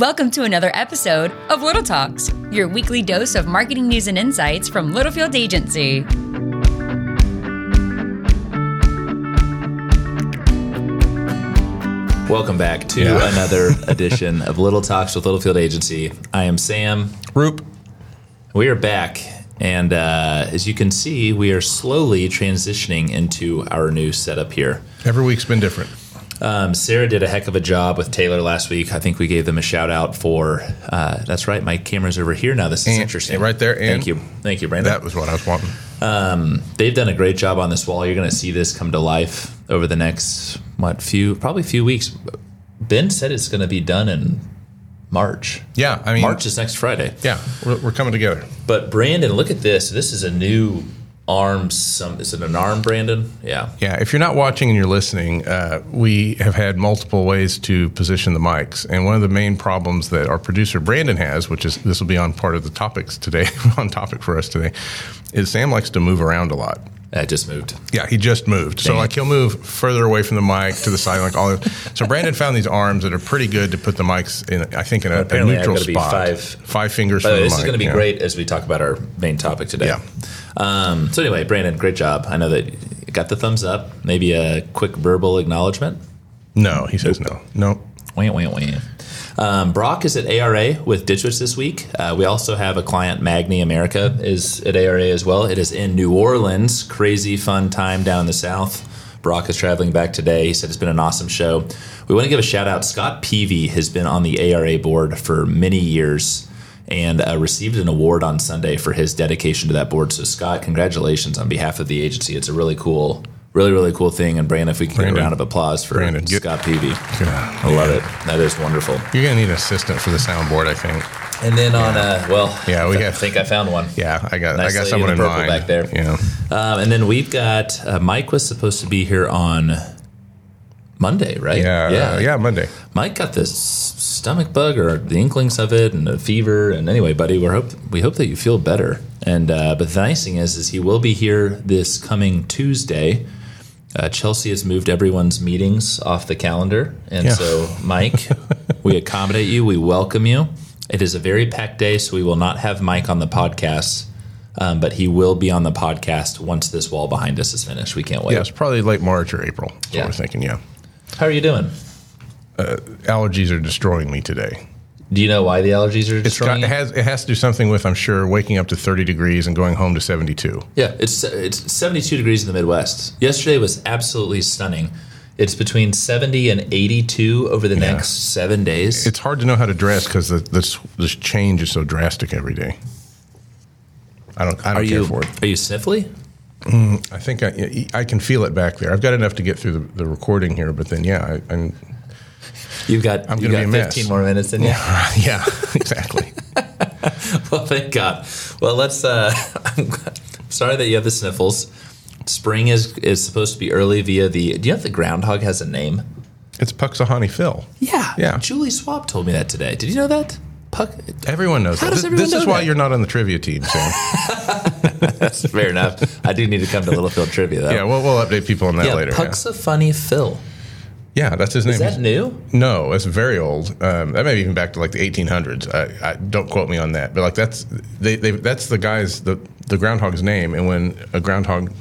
Welcome to another episode of Little Talks, your weekly dose of marketing news and insights from Littlefield Agency. Welcome back to Yeah. another edition of Little Talks with Littlefield Agency. I am Sam. Roop. We are back, and uh, as you can see, we are slowly transitioning into our new setup here. Every week's been different. Um, Sarah did a heck of a job with Taylor last week. I think we gave them a shout out for. Uh, that's right, my camera's over here now. This is And- interesting. right there, and- Thank you, thank you, Brandon. That was what I was wanting. They've done a great job on this wall. You're going to see this come to life over the next what few, probably few weeks. Ben said it's going to be done in March. Yeah, I mean, March is next Friday. Yeah, we're, we're coming together. But Brandon, look at this. This is a new arm. Some is it an arm, Brandon? Yeah. Yeah, if you're not watching and you're listening, uh, we have had multiple ways to position the mics, and one of the main problems that our producer Brandon has, which is this will be on part of the topics today, on topic for us today, is Sam likes to move around a lot. I just moved. Yeah, he just moved. So Dang it. like he'll move further away from the mic to the side, like all. Of, so Brandon found these arms that are pretty good to put the mics in. I think in a, a neutral spot. five- five fingers. By from way, this is going to be yeah. great as we talk about our main topic today. Yeah. Um, so anyway, Brandon, great job. I know that you got the thumbs up. Maybe a quick verbal acknowledgement. No, he says no. No. Wah, wah, wah. Um, Brock is at ARA with Ditch Witch this week. Uh, we also have a client, Magni America, is at ARA as well. It is in New Orleans. Crazy fun time down in the South. Brock is traveling back today. He said it's been an awesome show. We want to give a shout out. Scott Peavy has been on the ARA board for many years and uh, received an award on Sunday for his dedication to that board. So, Scott, congratulations on behalf of the agency. It's a really cool, really, really cool thing. And Brandon, if we can get a round of applause for Brandon, get- Scott Peavy. Yeah. I love it. That is wonderful. You're gonna need an assistant for the soundboard, I think. And then on, uh, well, Yeah, we I have- think I found one. Yeah, I got Nice I got someone in in, the purple mind back there. Yeah, Um, and then we've got uh, Mike was supposed to be here on Monday, right? yeah, yeah, yeah. Monday. Mike got this stomach bug or the inklings of it and a fever. And anyway, buddy, we hope we hope that you feel better. And uh, but the nice thing is, is he will be here this coming Tuesday. Uh, Chelsea has moved everyone's meetings off the calendar, and Yeah. so Mike, we accommodate you. We welcome you. It is a very packed day, so we will not have Mike on the podcast, um, but he will be on the podcast once this wall behind us is finished. We can't wait. Yeah, it's probably late March or April. That's Yeah. what we're thinking. Yeah, How are you doing? allergies are destroying me today. Do you know why the allergies are It's got, it has it has to do something with I'm sure waking up to 30 degrees and going home to 72. Yeah, it's it's 72 degrees in the Midwest. Yesterday was absolutely stunning. It's between 70 and 82 over the Yeah. next seven days. It's hard to know how to dress because the this this change is so drastic every day. I don't I don't are care you for it. are you sniffly? Mm, I think I, I can feel it back there. I've got enough to get through the, the recording here, but then yeah, I, I'm You've got I'm you gonna got be mess. 15 more minutes in you. yeah exactly. well, thank God. Well, let's. Uh, I'm sorry that you have the sniffles. Spring is is supposed to be early via the. Do you know if the groundhog has a name? It's Puxahani Phil. Yeah, Yeah. Julie Swab told me that today. Did you know that? Puck. Everyone knows How that. does This, everyone this know is why that? you're not on the trivia team, Sam. That's fair enough. I do need to come to Littlefield trivia though. yeah, we'll, we'll update people on that yeah. later. Puck's a funny Phil. Yeah. that's his name. Is that He's- new? No, it's very old. Um, that may be even back to like the 1800s. I, I, don't quote me on that, but like that's they, they that's the guy's the the groundhog's name. And when a groundhog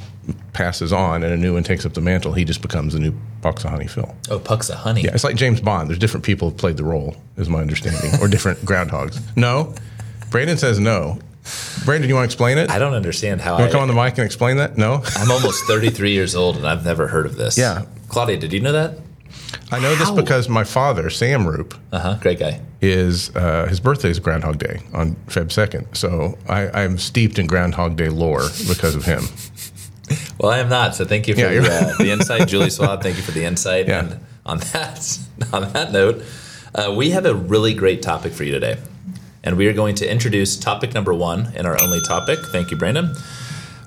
passes on and a new one takes up the mantle, he just becomes the new Puxahani Phil. Oh, Puck's a honey. Yeah, it's like James Bond. There's different people who played the role, is my understanding, or different groundhogs. No, Brandon says no. Brandon, you want to explain it? I don't understand how You want I, to come on the mic and explain that? No, I'm almost 33 years old and I've never heard of this. Yeah. Claudia, did you know that? I know this How? because my father, Sam Roop, Uh huh. Great guy. is uh, his birthday is Groundhog Day on Feb second. So I, I'm steeped in Groundhog Day lore because of him. Well, I am not. So thank you for Yeah, the, you're- uh, the insight, Julie Swab. Thank you for the insight. Yeah. And on that, on that note, uh, we have a really great topic for you today, and we are going to introduce topic number one in our only topic. Thank you, Brandon.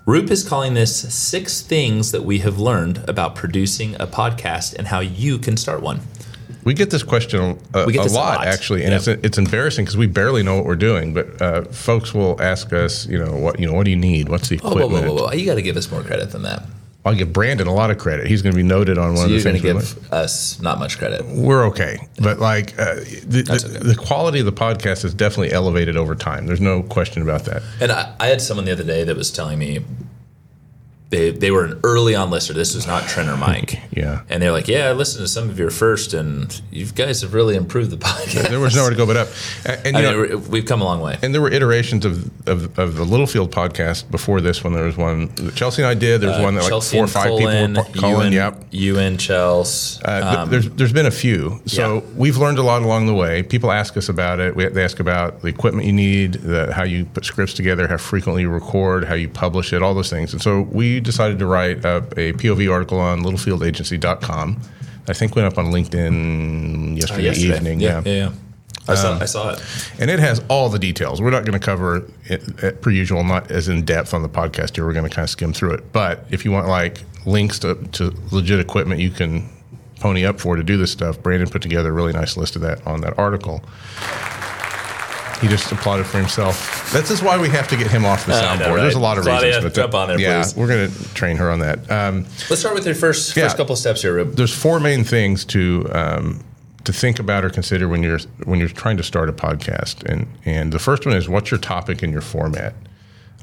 Roop is calling this six things that we have learned about producing a podcast and how you can start one. We get this question a, We get a this a lot, lot. actually, and it's it's embarrassing because we barely know what we're doing. But uh, folks will ask us, you know, what you know, what do you need? What's the equipment? whoa, whoa, whoa. You got to give us more credit than that. I'll give Brandon a lot of credit. He's going to be noted on one So of the you're going to things. we give us not much credit. we're okay, but like uh, the, the, okay. the quality of the podcast is definitely elevated over time. There's no question about that. And I, I had someone the other day that was telling me they they were an early on listener. This was not Trent or Mike. Yeah. And they're like, "Yeah, I listened to some of your first, and you guys have really improved the podcast." There was nowhere to go but up, and, and, you know, we're- we've come a long way. and there were iterations of, of, of the Littlefield podcast before this one. There was one that Chelsea and I did. There was one that like Uh, four or five Colin, people were calling. you and, Yep. you and Chelsea. Uh, Um, there's there's been a few, so Yeah. we've learned a lot along the way. People ask us about it. We, they ask about the equipment you need, the, how you put scripts together, how frequently you record, how you publish it, all those things. And so we decided to write up a POV article on littlefieldAgency.com. I think went up on LinkedIn yesterday, yesterday. evening. Yeah, Yeah. yeah, yeah. I saw, I saw it. And it has all the details. We're not going to cover it, uh, per usual, not as in depth on the podcast here. We're going to kind of skim through it. But if you want like links to, to legit equipment you can pony up for to do this stuff, Brandon put together a really nice list of that on that article. He just applauded for himself. This is why we have to get him off the soundboard. know, There's a lot of Claudia, reasons. but jump on yeah, please. we're going to train her on that. Um, Let's start with your first Yeah. first couple steps here, Roop. there's four main things to um, to think about or consider when you're when you're trying to start a podcast, and and the first one is what's your topic and your format.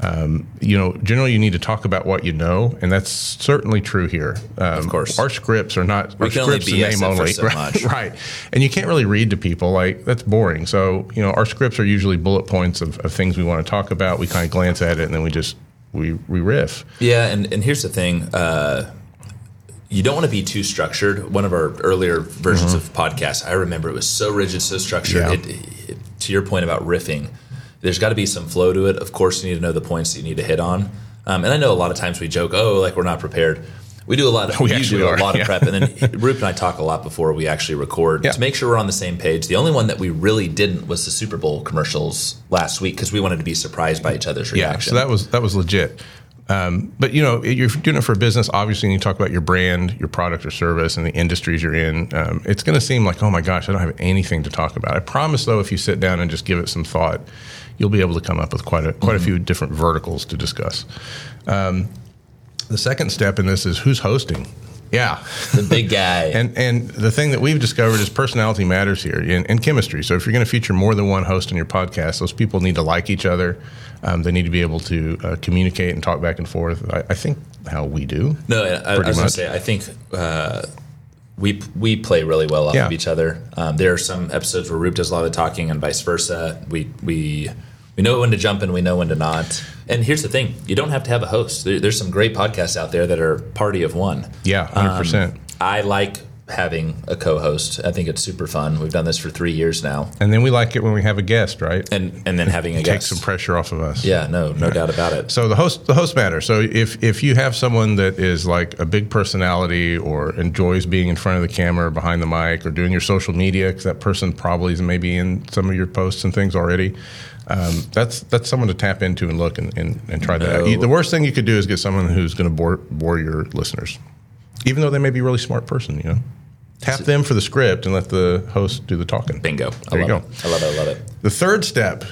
Um, you know, generally you need to talk about what you know, and that's certainly true here. Um, Of course. our scripts are not We our only scripts are name only, so right? Right, and you can't really read to people like that's boring. So you know, our scripts are usually bullet points of, of things we want to talk about. We kind of glance at it, and then we just we we riff. Yeah, and, and here's the thing. Uh, you don't want to be too structured. One of our earlier versions of podcasts, I remember it was so rigid, so structured. Mm-hmm. Yeah. It, it, to your point about riffing, there's got to be some flow to it. Of course, you need to know the points that you need to hit on. Um, and I know a lot of times we joke, oh, like we're not prepared. We do a lot of We you actually do are, a lot of yeah. prep, and then Roop and I talk a lot before we actually record Yeah. to make sure we're on the same page. The only one that we really didn't was the Super Bowl commercials last week because we wanted to be surprised by each other's reaction. Yeah, so that was that was legit. Um, but you know, you're doing it for a business. Obviously, you talk about your brand, your product or service, and the industries you're in. Um, it's going to seem like, oh my gosh, I don't have anything to talk about. I promise, though, if you sit down and just give it some thought, you'll be able to come up with quite a quite a few different verticals to discuss. Um, the second step in this is who's hosting. Yeah, the big guy. and and the thing that we've discovered is personality matters here and, and chemistry. So if you're going to feature more than one host on your podcast, those people need to like each other. Um, they need to be able to uh, communicate and talk back and forth. I, I think how we do. No, I, I was going to say I think uh, we we play really well off Yeah. of each other. Um, there are some episodes where Roop does a lot of talking and vice versa. We we we know when to jump and we know when to not. And here's the thing: you don't have to have a host. There, there's some great podcasts out there that are party of one. Yeah, um, hundred percent. I like having a co-host. I think it's super fun. We've done this for three years now, And then we like it when we have a guest, right? and and then having a guest. Take guest. some pressure off of us. yeah, no, no doubt about it. So the host the host matter. So if if you have someone that is like a big personality or enjoys being in front of the camera, or behind the mic, or doing your social media, because that person probably is maybe in some of your posts and things already. Um, that's that's someone to tap into and look and, and, and try that out. No. You- The worst thing you could do is get someone who's going to bore bore your listeners, even though they may be a really smart person. You know, tap them for the script and let the host do the talking. Bingo. I There you go. it. I love it. I love it. The third step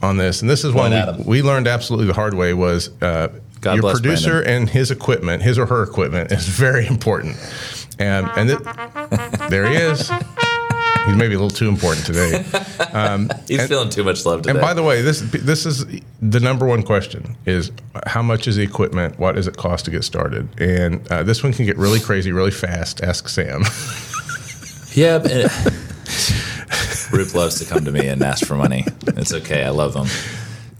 on this, and this is one Point at 'em. we, we learned absolutely the hard way, was uh, God your producer and his equipment, his or her equipment, is very important. And and it, there he is. He's maybe a little too important today. He's And- feeling too much love today. And by the way, this this is the number one question: is how much is the equipment? What does it cost to get started? And uh, this one can get really crazy really fast. Ask Sam. Yeah, but loves to come to me and ask for money. It's okay. I love them.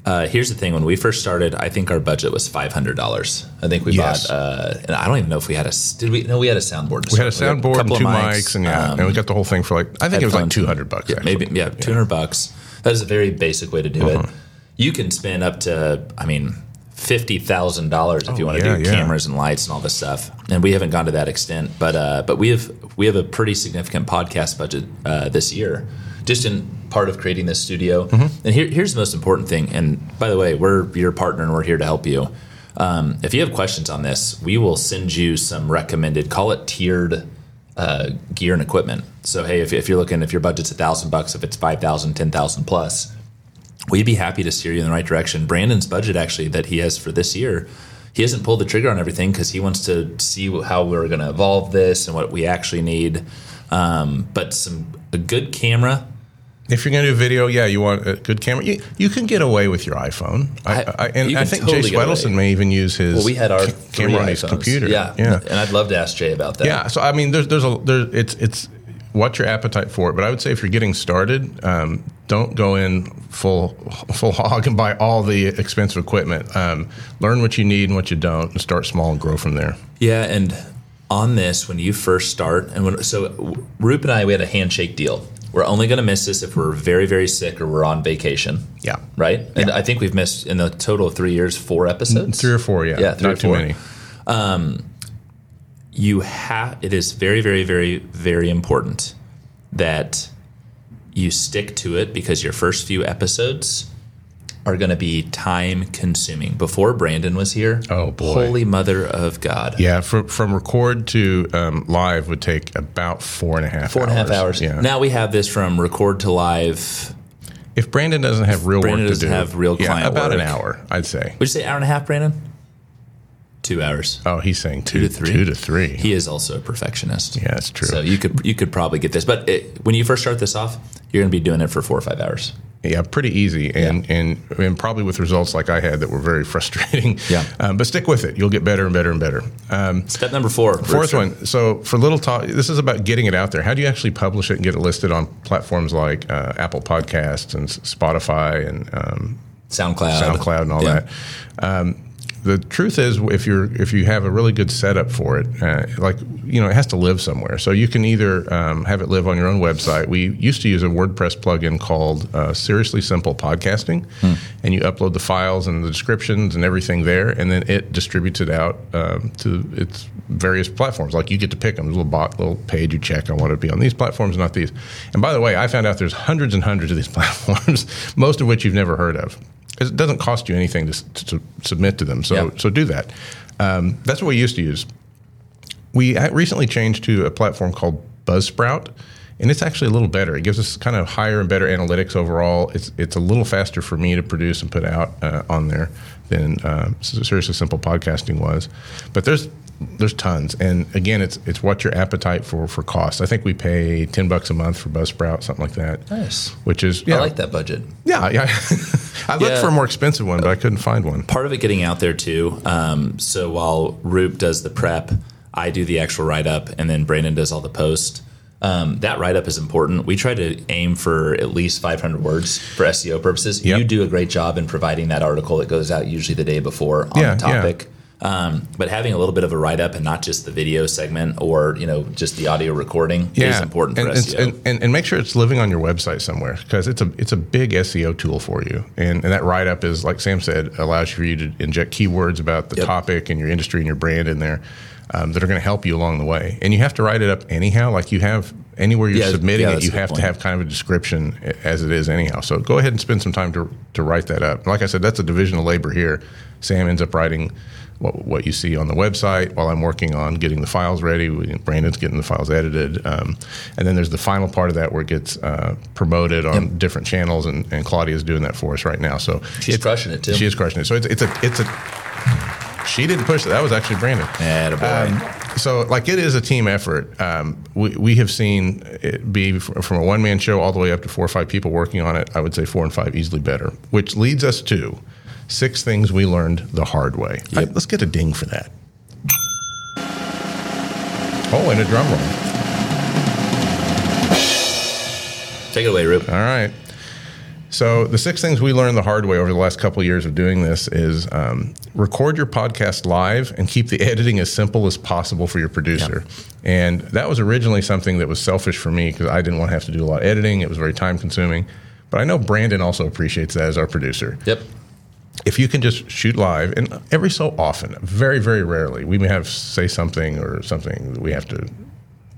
Uh, here's the thing: when we first started, I think our budget was five hundred dollars. I think we Yes. bought, uh, and I don't even know if we had a. Did we? No, we had a soundboard. we had a start with. soundboard and two of mics, and yeah, um, and we got the whole thing for like I think it was like two hundred bucks. Yeah, maybe yeah, two hundred bucks. That is a very basic way to do Uh-huh. it. You can spend up to, I mean, fifty thousand dollars if you want to Oh, yeah, do yeah. cameras and lights and all this stuff. And we haven't gone to that extent, but uh, but we have we have a pretty significant podcast budget uh, this year, just in part of creating this studio. Mm-hmm. And here, here's the most important thing. And by the way, we're your partner and we're here to help you. Um, if you have questions on this, we will send you some recommended, call it tiered uh, gear and equipment. So hey, if, if you're looking, if your budget's a thousand bucks, if it's five thousand, ten thousand plus, we'd be happy to steer you in the right direction. Brandon's budget actually that he has for this year, he hasn't pulled the trigger on everything because he wants to see how we're going to evolve this and what we actually need. Um, but some a good camera. If you're going to do video, yeah, you want a good camera. You, you can get away with your iPhone. I, I- I, and I think totally Jay. Swedelson may even use his Well, we had our ca- camera on his computer. Yeah, yeah. and I'd love to ask Jay about that. Yeah, so I mean, there's there's a there it's it's what's your appetite for it. But I would say if you're getting started, um, don't go in full full hog and buy all the expensive equipment. Um, learn what you need and what you don't, and start small and grow from there. Yeah, and on this, when you first start, and when so Roop and I, we had a handshake deal. We're only going to miss this if we're very, very sick or we're on vacation. Yeah. Right. And I think we've missed in the total of three years four episodes. Three or four, yeah, Yeah, three not or too four. many. Um, you have it is very very very very important that you stick to it because your first few episodes are going to be time consuming before brandon was here Oh, boy. holy mother of god. Yeah, from from record to um, live would take about four and a half four and a half hours. Yeah. now we have this from record to live. If Brandon doesn't have real Brandon work to doesn't do, have real yeah, client about an hour, I'd say. would you say hour and a half brandon two hours Oh, he's saying two, to three? Two to three. he is also a perfectionist yeah, that's true. so you could you could probably get this but it, when you first start this off you're going to be doing it for four or five hours Yeah, pretty easy, and, and and probably with results like I had that were very frustrating. Yeah. um, but stick with it; you'll get better and better and better. Um, step number four fourth one. So for little talk, this is about getting it out there. How do you actually publish it and get it listed on platforms like uh, Apple Podcasts and Spotify and um, soundcloud SoundCloud and all Yeah. that. The truth is, if you're if you have a really good setup for it, uh, like you know, it has to live somewhere. So you can either um, have it live on your own website. We used to use a WordPress plugin called uh, Seriously Simple Podcasting, and you upload the files and the descriptions and everything there, and then it distributes it out um, to its various platforms. Like you get to pick them. There's a little bot, little page you check. I want it to be on these platforms, not these. And by the way, I found out there's hundreds and hundreds of these platforms, most of which you've never heard of. It doesn't cost you anything to, to submit to them, so Yeah. so do that. Um, that's what we used to use. We recently changed to a platform called Buzzsprout, and it's actually a little better. It gives us kind of higher and better analytics overall. It's it's a little faster for me to produce and put out uh, on there than uh, seriously simple podcasting was. But there's there's tons, and again, it's it's what your appetite for for cost. I think we pay ten bucks a month for Buzzsprout, something like that. Nice. Which is yeah, I like that budget. yeah, yeah. I looked Yeah. for a more expensive one, but I couldn't find one. Part of it getting out there too. Um, so while Roop does the prep, I do the actual write up, and then Brandon does all the post. Um, that write up is important. We try to aim for at least 500 words for SEO purposes. Yep. You do a great job in providing that article that goes out usually the day before on Yeah, the topic. Um, but having a little bit of a write up and not just the video segment or you know just the audio recording is important for E and, SEO. And, and, and make sure it's living on your website somewhere because it's a it's a big SEO tool for you. And, and that write up is like Sam said, allows for you to inject keywords about the Yep. topic and your industry and your brand in there um, that are going to help you along the way. And you have to write it up anyhow. Like you have anywhere you're Yeah, submitting yeah, it, you have to have kind of a description as it is anyhow. So go ahead and spend some time to to write that up. Like I said, that's a division of labor here. Sam ends up writing. What, what you see on the website while I'm working on getting the files ready. We- Brandon's getting the files edited. Um, and then there's the final part of that where it gets uh, promoted on different channels, and, and Claudia's doing that for us right now. So She's crushing it, too. She is crushing it. So it's, it's a it's a. She didn't push it. That was actually Brandon. Attaboy. So, like, it is a team effort. Um, we, we have seen it be from a one man show all the way up to four or five people working on it. I would say four and five easily better, which leads us to six things we learned the hard way. Yep. Let's get a ding for that. Oh, and a drum roll. Take it away, Roop. All right. So the six things we learned the hard way over the last couple of years of doing this is um, record your podcast live and keep the editing as simple as possible for your producer. And that was originally something that was selfish for me because I didn't want to have to do a lot of editing. It was very time consuming. But I know Brandon also appreciates that as our producer Yep. If you can just shoot live, and every so often, very, very rarely, we may have say something or something we have to,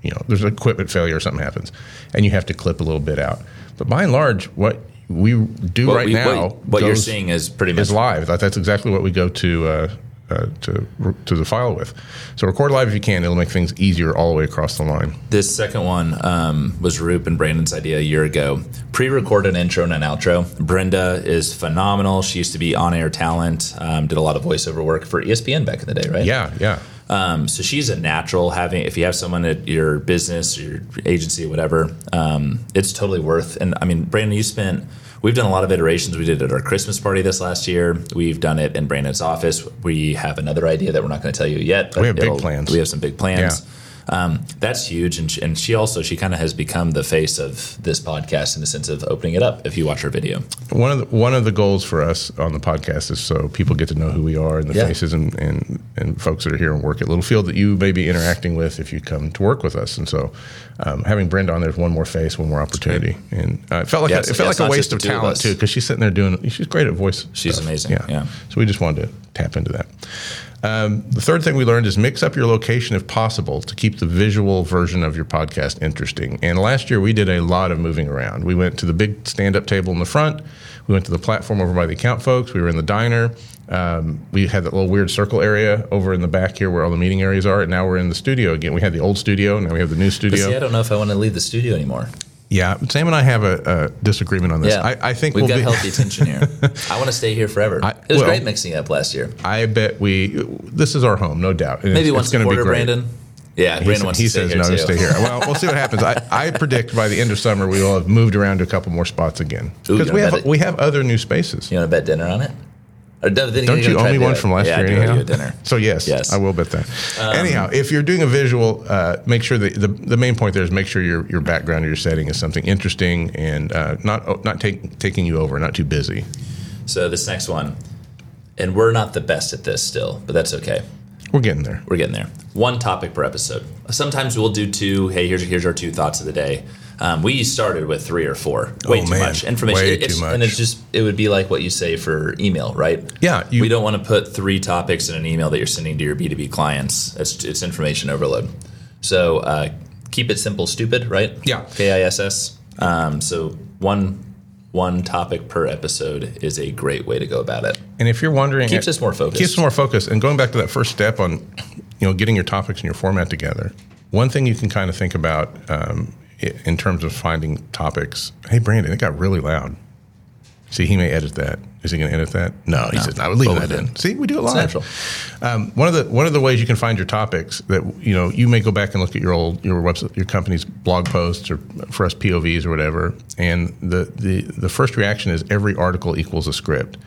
you know, there's an equipment failure or something happens, and you have to clip a little bit out. But by and large, what we do What right we- now, what, what you're seeing is pretty much is live. That- That's exactly what we go to uh, uh, to to the file with. So record live if you can. It'll make things easier all the way across the line. This second one um, was Roop and Brandon's idea a year ago. Pre-record an intro and an outro. Brenda is phenomenal. She used to be on-air talent. Um, did a lot of voiceover work for ESPN back in the day, right? Yeah, yeah. Um, so she's a natural. Having if you have someone at your business, or your agency, whatever, um, it's totally worth. And I mean, Brandon, you spent. We've done a lot of iterations. We did it at our Christmas party this last year. We've done it in Brandon's office. We have another idea that we're not going to tell you yet. We have big plans. We have some big plans. Yeah. Um, that's huge, and she, and she also she kind of has become the face of this podcast in the sense of opening it up. If you watch her video, One of the one of the goals for us on the podcast is so people get to know who we are and the Yeah. faces and, and and folks that are here and work at Littlefield that you may be interacting with if you come to work with us. And so, um, having Brenda on there's one more face, one more opportunity, and uh, it felt like Yeah, a, it felt yeah, like a waste of two of talent too because she's sitting there doing. She's great at voice. She's stuff. amazing, yeah. So we just wanted to tap into that. Um, the third thing we learned is mix up your location if possible to keep the visual version of your podcast interesting. And last year we did a lot of moving around. We went to the big stand up table in the front, we went to the platform over by the account folks, we were in the diner. Um, we had that little weird circle area over in the back here where all the meeting areas are. And now we're in the studio again. We had the old studio, now we have the new but studio. see, I don't know if I want to leave the studio anymore. Yeah, Sam and I have a, a disagreement on this. Yeah, I, I think we've we'll got be, healthy tension here. I want to stay here forever. I- it was well- great mixing up last year. I bet we. This is our home, no doubt. And Maybe it's, once it's a going to be quarter. Brandon. Yeah, He, Brandon sa- wants he to stay says here no, too. stay here. Well, we'll see what happens. I, I predict by the end of summer we will have moved around to a couple more spots again because we have it- we have other new spaces. You want to bet dinner on it? Don't you're owe me one from last yeah, year anyhow? you a dinner. So yes, Yes. Um, I will bet that. anyhow, if you're doing a visual, uh, make sure that the, the main point there is make sure your your background or your setting is something interesting and uh, not not take, taking you over, not too busy. So this next one, and we're not the best at this still, but that's okay. We're getting there. We're getting there. One topic per episode. Sometimes we'll do two. Hey, here's here's our two thoughts of the day. Um, we started with three or four. Way Oh, too man. much information. Way It's- too much. And it's just it would be like what you say for email, right? Yeah, you- we don't want to put three topics in an email that you're sending to your B two B clients. It's it's information overload. So uh, keep it simple, stupid, right? Yeah. K I S S. Um, so one one topic per episode is a great way to go about it. And if you're wondering, Keeps us more focused. Keeps us more focused. And going back to that first step on, you know, getting your topics and your format together. One thing you can kind of think about um, in terms of finding topics. Hey, Brandon, it got really loud. See, he may edit that. Is he going to edit that? No, he says, "No, we're leaving that we in." See, we do it live. Um, one of the one of the ways you can find your topics that you know you may go back and look at your old your website your company's blog posts or for us POVs or whatever, and the the the first reaction is every article equals a script.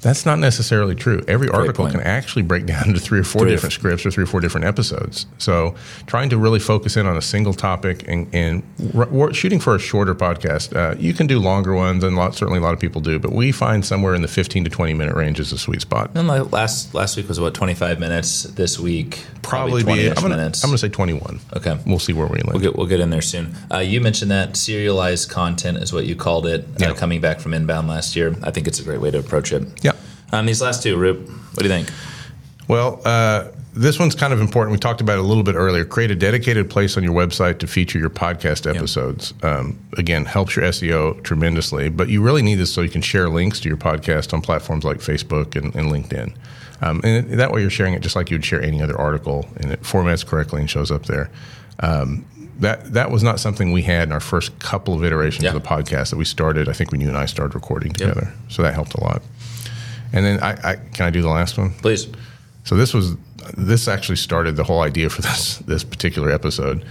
That's not necessarily true. Every article point. can actually break down into three or four Three different scripts or three or four different episodes. So trying to really focus in on a single topic and, and r- shooting for a shorter podcast. Uh, you can do longer ones, and lot, certainly a lot of people do, but we find somewhere in the 15 to 20 minute range is a sweet spot. And last last week was about 25 minutes. This week Probably be. 20 I'm gonna, minutes. I'm gonna say 21. Okay. We'll see where we land. We'll get we'll get in there soon. Uh, you mentioned that serialized content is what you called it. Yeah. Uh, coming back from inbound last year, I think it's a great way to approach it. Yeah. Um, these last two, Roop, what do you think? Well, uh, this one's kind of important. We talked about it a little bit earlier. Create a dedicated place on your website to feature your podcast episodes. Um, again, helps your SEO tremendously, but you really need this so you can share links to your podcast on platforms like Facebook and, and LinkedIn. Um, and that way you're sharing it just like you would share any other article, and it formats correctly and shows up there. Um, that that was not something we had in our first couple of iterations Yeah. of the podcast that we started. I think when you and I started recording together, so that helped a lot. And then I, I can I do the last one? Please. So this was this actually started the whole idea for this this particular episode.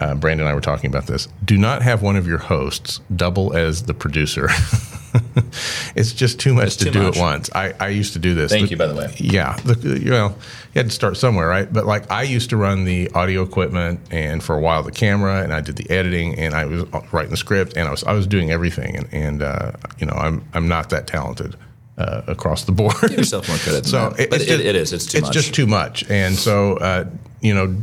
Uh, Brandon and I were talking about this. Do not have one of your hosts double as the producer. it's just too much It's to too do much. at once. I, I used to do this. Thank you, by the way. Yeah, the, you know, you had to start somewhere, right? But like, I used to run the audio equipment, and for a while the camera, and I did the editing, and I was writing the script, and I was I was doing everything, and, and uh, you know, I'm I'm not that talented uh, across the board. Give yourself more credit. So it, it- it is. It's too it's much. just too much, and so uh, you know,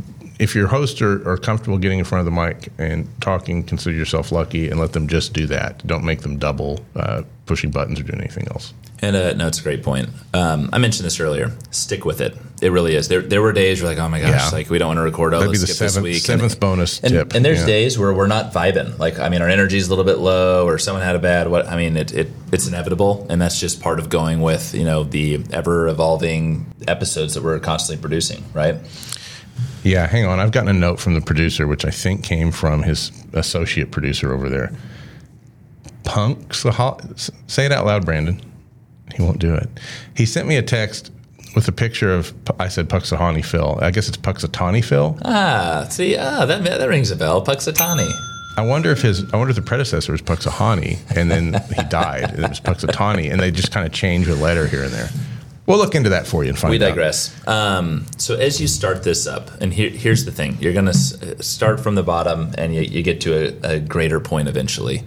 if your hosts are, are comfortable getting in front of the mic and talking, consider yourself lucky and let them just do that. Don't make them double uh, pushing buttons or doing anything else. And uh, no, it's a great point. Um, I mentioned this earlier. Stick with it. It really is. There, there were days where like, oh my gosh, Yeah. like we don't want to record. Oh, That'd let's the skip seventh, this week. seventh and, bonus and, tip. and there's Yeah. days where we're not vibing. Like, I mean, our energy's a little bit low, or someone had a bad. What I mean, it, it it's inevitable, and that's just part of going with you know the ever evolving episodes that we're constantly producing, right? Yeah, hang on. I've gotten a note from the producer, which I think came from his associate producer over there. Punk, say it out loud, Brandon. He won't do it. He sent me a text with a picture of, I said Puxahani Phil. I guess it's Puxatani Phil. Ah, see, ah, that that rings a bell. Puxatani. I wonder if his, I wonder if the predecessor was Puxahani and then he died and it was Puxatani and they just kind of changed a letter here and there. We'll look into that for you and find out. We digress. Um, so as you start this up, and here, here's the thing: you're going to s- start from the bottom, and you, you get to a, a greater point eventually.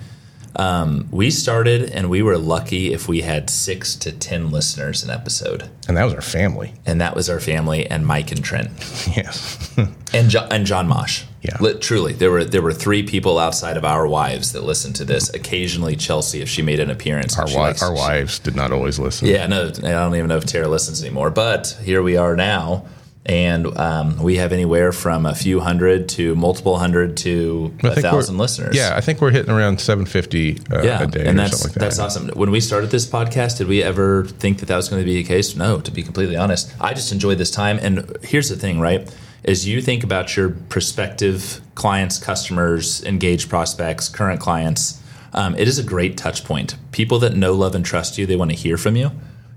Um, we started, and we were lucky if we had six to ten listeners an episode, And that was our family. and that was our family and Mike and Trent Yes. and jo- and John Mosh. Yeah. Li- truly, there were there were three people outside of our wives that listened to this. Occasionally, Chelsea, if she made an appearance, our, wi- our wives did not always listen. Yeah, no, I don't even know if Tara listens anymore. But here we are now, and um, we have anywhere from a few hundred to multiple hundred to I a thousand listeners. Yeah, I think we're hitting around 750 uh, yeah, a day and or that's something like that. that's awesome. When we started this podcast, did we ever think that that was going to be the case? No, to be completely honest, I just enjoy this time. And here's the thing, right? As you think about your prospective clients, customers, engaged prospects, current clients, um, it is a great touch point. People that know, love, and trust you, they want to hear from you,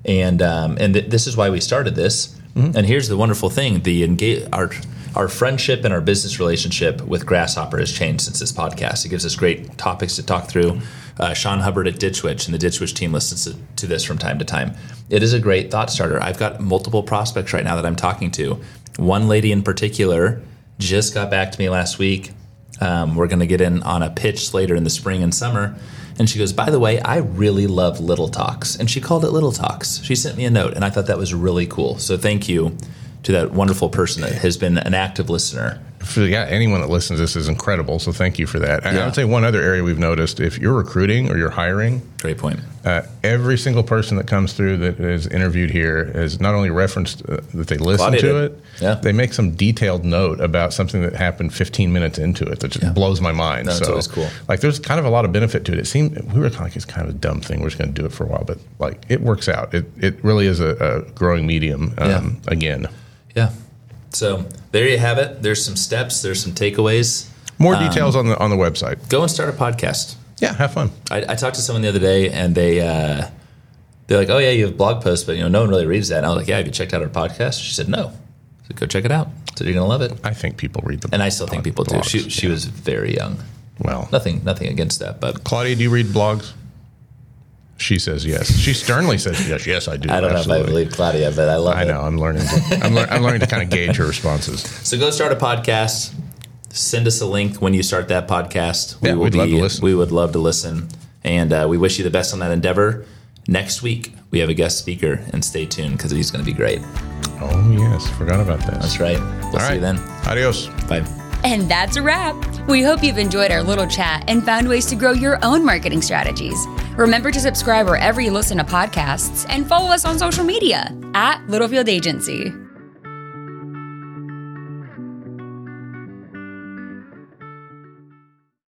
and um, and th- this is why we started this. And here's the wonderful thing: the engage our our friendship and our business relationship with Grasshopper has changed since this podcast. It gives us great topics to talk through. Uh, Sean Hubbard at Ditch Witch and the Ditch Witch team listens to, to this from time to time. It is a great thought starter. I've got multiple prospects right now that I'm talking to. One lady in particular just got back to me last week. Um, we're going to get in on a pitch later in the spring and summer. And she goes, By the way, I really love Little Talks. And she called it Little Talks. She sent me a note, and I thought that was really cool. So thank you to that wonderful person that has been an active listener. For, yeah, anyone that listens to this is incredible. So thank you for that. And I would say one other area we've noticed if you're recruiting or you're hiring, Great point. uh, every single person that comes through that is interviewed here is not only referenced uh, that they listen Claudia to did. it, Yeah. they make some detailed note about something that happened 15 minutes into it that just blows my mind. No, it's so, always cool. Like, there's kind of a lot of benefit to it. It seemed we were kind of like it's kind of a dumb thing. We're just going to do it for a while, but like it works out. It it really is a, a growing medium. Um, Again, Yeah. So there you have it. There's some steps, there's some takeaways. more Um, details on the on the website. Go and start a podcast. Yeah, have fun. I, I talked to someone the other day, and they uh, they're like, "Oh yeah, you have blog posts, but you know, no one really reads that." And I was like, "Yeah, have you checked out our podcast?" She said, "No." So go check it out. So you're gonna love it, I think people read them, and I still think people do. She she was very young. well. Nothing nothing against that, but Claudia, do you read blogs? She says yes. She sternly says yes. Yes, I do. I don't know if I absolutely. believe Claudia, but I love it I it. know. I'm learning. To, I'm, lear- I'm learning to kind of gauge her responses. So go start a podcast. Send us a link when you start that podcast. Yeah, we'd love to listen. We would love to listen, and uh, we wish you the best on that endeavor. Next week we have a guest speaker, and stay tuned because he's going to be great. Oh yes, forgot about that. That's right. We'll All see right. you then. Adios. Bye. And that's a wrap. We hope you've enjoyed our little chat and found ways to grow your own marketing strategies. Remember to subscribe wherever you listen to podcasts and follow us on social media at Littlefield Agency.